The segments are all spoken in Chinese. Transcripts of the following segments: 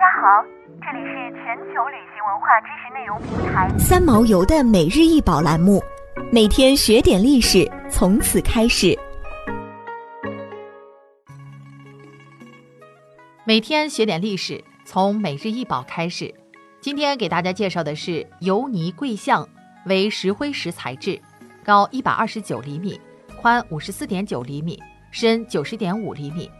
家好，这里是全球旅行文化知识内容平台三毛游的每日一宝栏目，每天学点历史，从此开始。每天学点历史，从每日一宝开始。今天给大家介绍的是油泥桂象，为石灰石材质，高一百二十九厘米，宽五十四点九厘米，深九十点五厘米。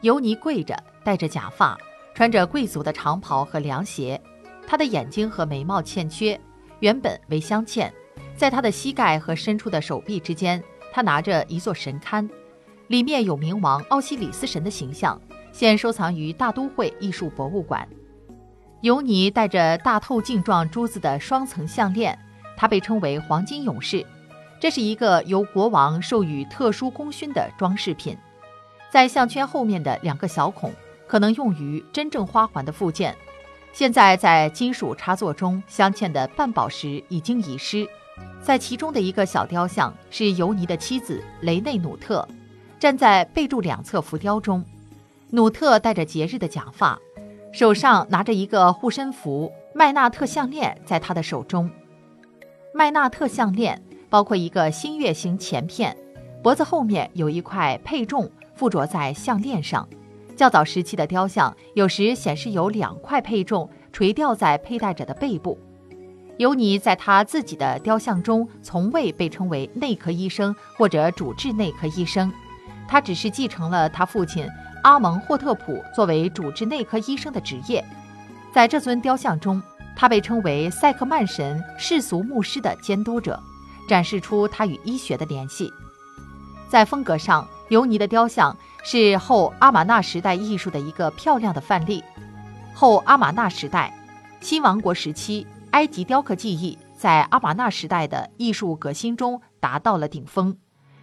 油泥跪着，戴着假发。穿着贵族的长袍和凉鞋，他的眼睛和眉毛欠缺，原本为镶嵌。在他的膝盖和伸出的手臂之间，他拿着一座神龛，里面有冥王奥西里斯神的形象，现收藏于大都会艺术博物馆。尤尼戴着大透镜状珠子的双层项链，它被称为黄金勇士，这是一个由国王授予特殊功勋的装饰品。在项圈后面的两个小孔。可能用于真正花环的附件。现在在金属插座中镶嵌的半宝石已经遗失。在其中的一个小雕像是尤尼的妻子雷内努特，站在背柱两侧浮雕中。努特戴着节日的假发，手上拿着一个护身符麦纳特项链，在他的手中。麦纳特项链包括一个新月形前片，脖子后面有一块配重附着在项链上。较早时期的雕像有时显示有两块配重垂吊在佩戴者的背部。尤尼在他自己的雕像中从未被称为内科医生或者主治内科医生，他只是继承了他父亲阿蒙霍特普作为主治内科医生的职业。在这尊雕像中，他被称为塞克曼神世俗牧师的监督者，展示出他与医学的联系。在风格上，尤尼的雕像。是后阿玛纳时代艺术的一个漂亮的范例。后阿玛纳时代，新王国时期，埃及雕刻技艺在阿玛纳时代的艺术革新中达到了顶峰。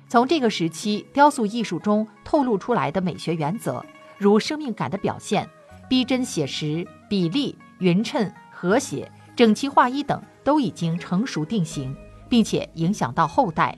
从这个时期雕塑艺术中透露出来的美学原则，如生命感的表现、逼真写实、比例匀称、和谐、整齐划一等，都已经成熟定型，并且影响到后代。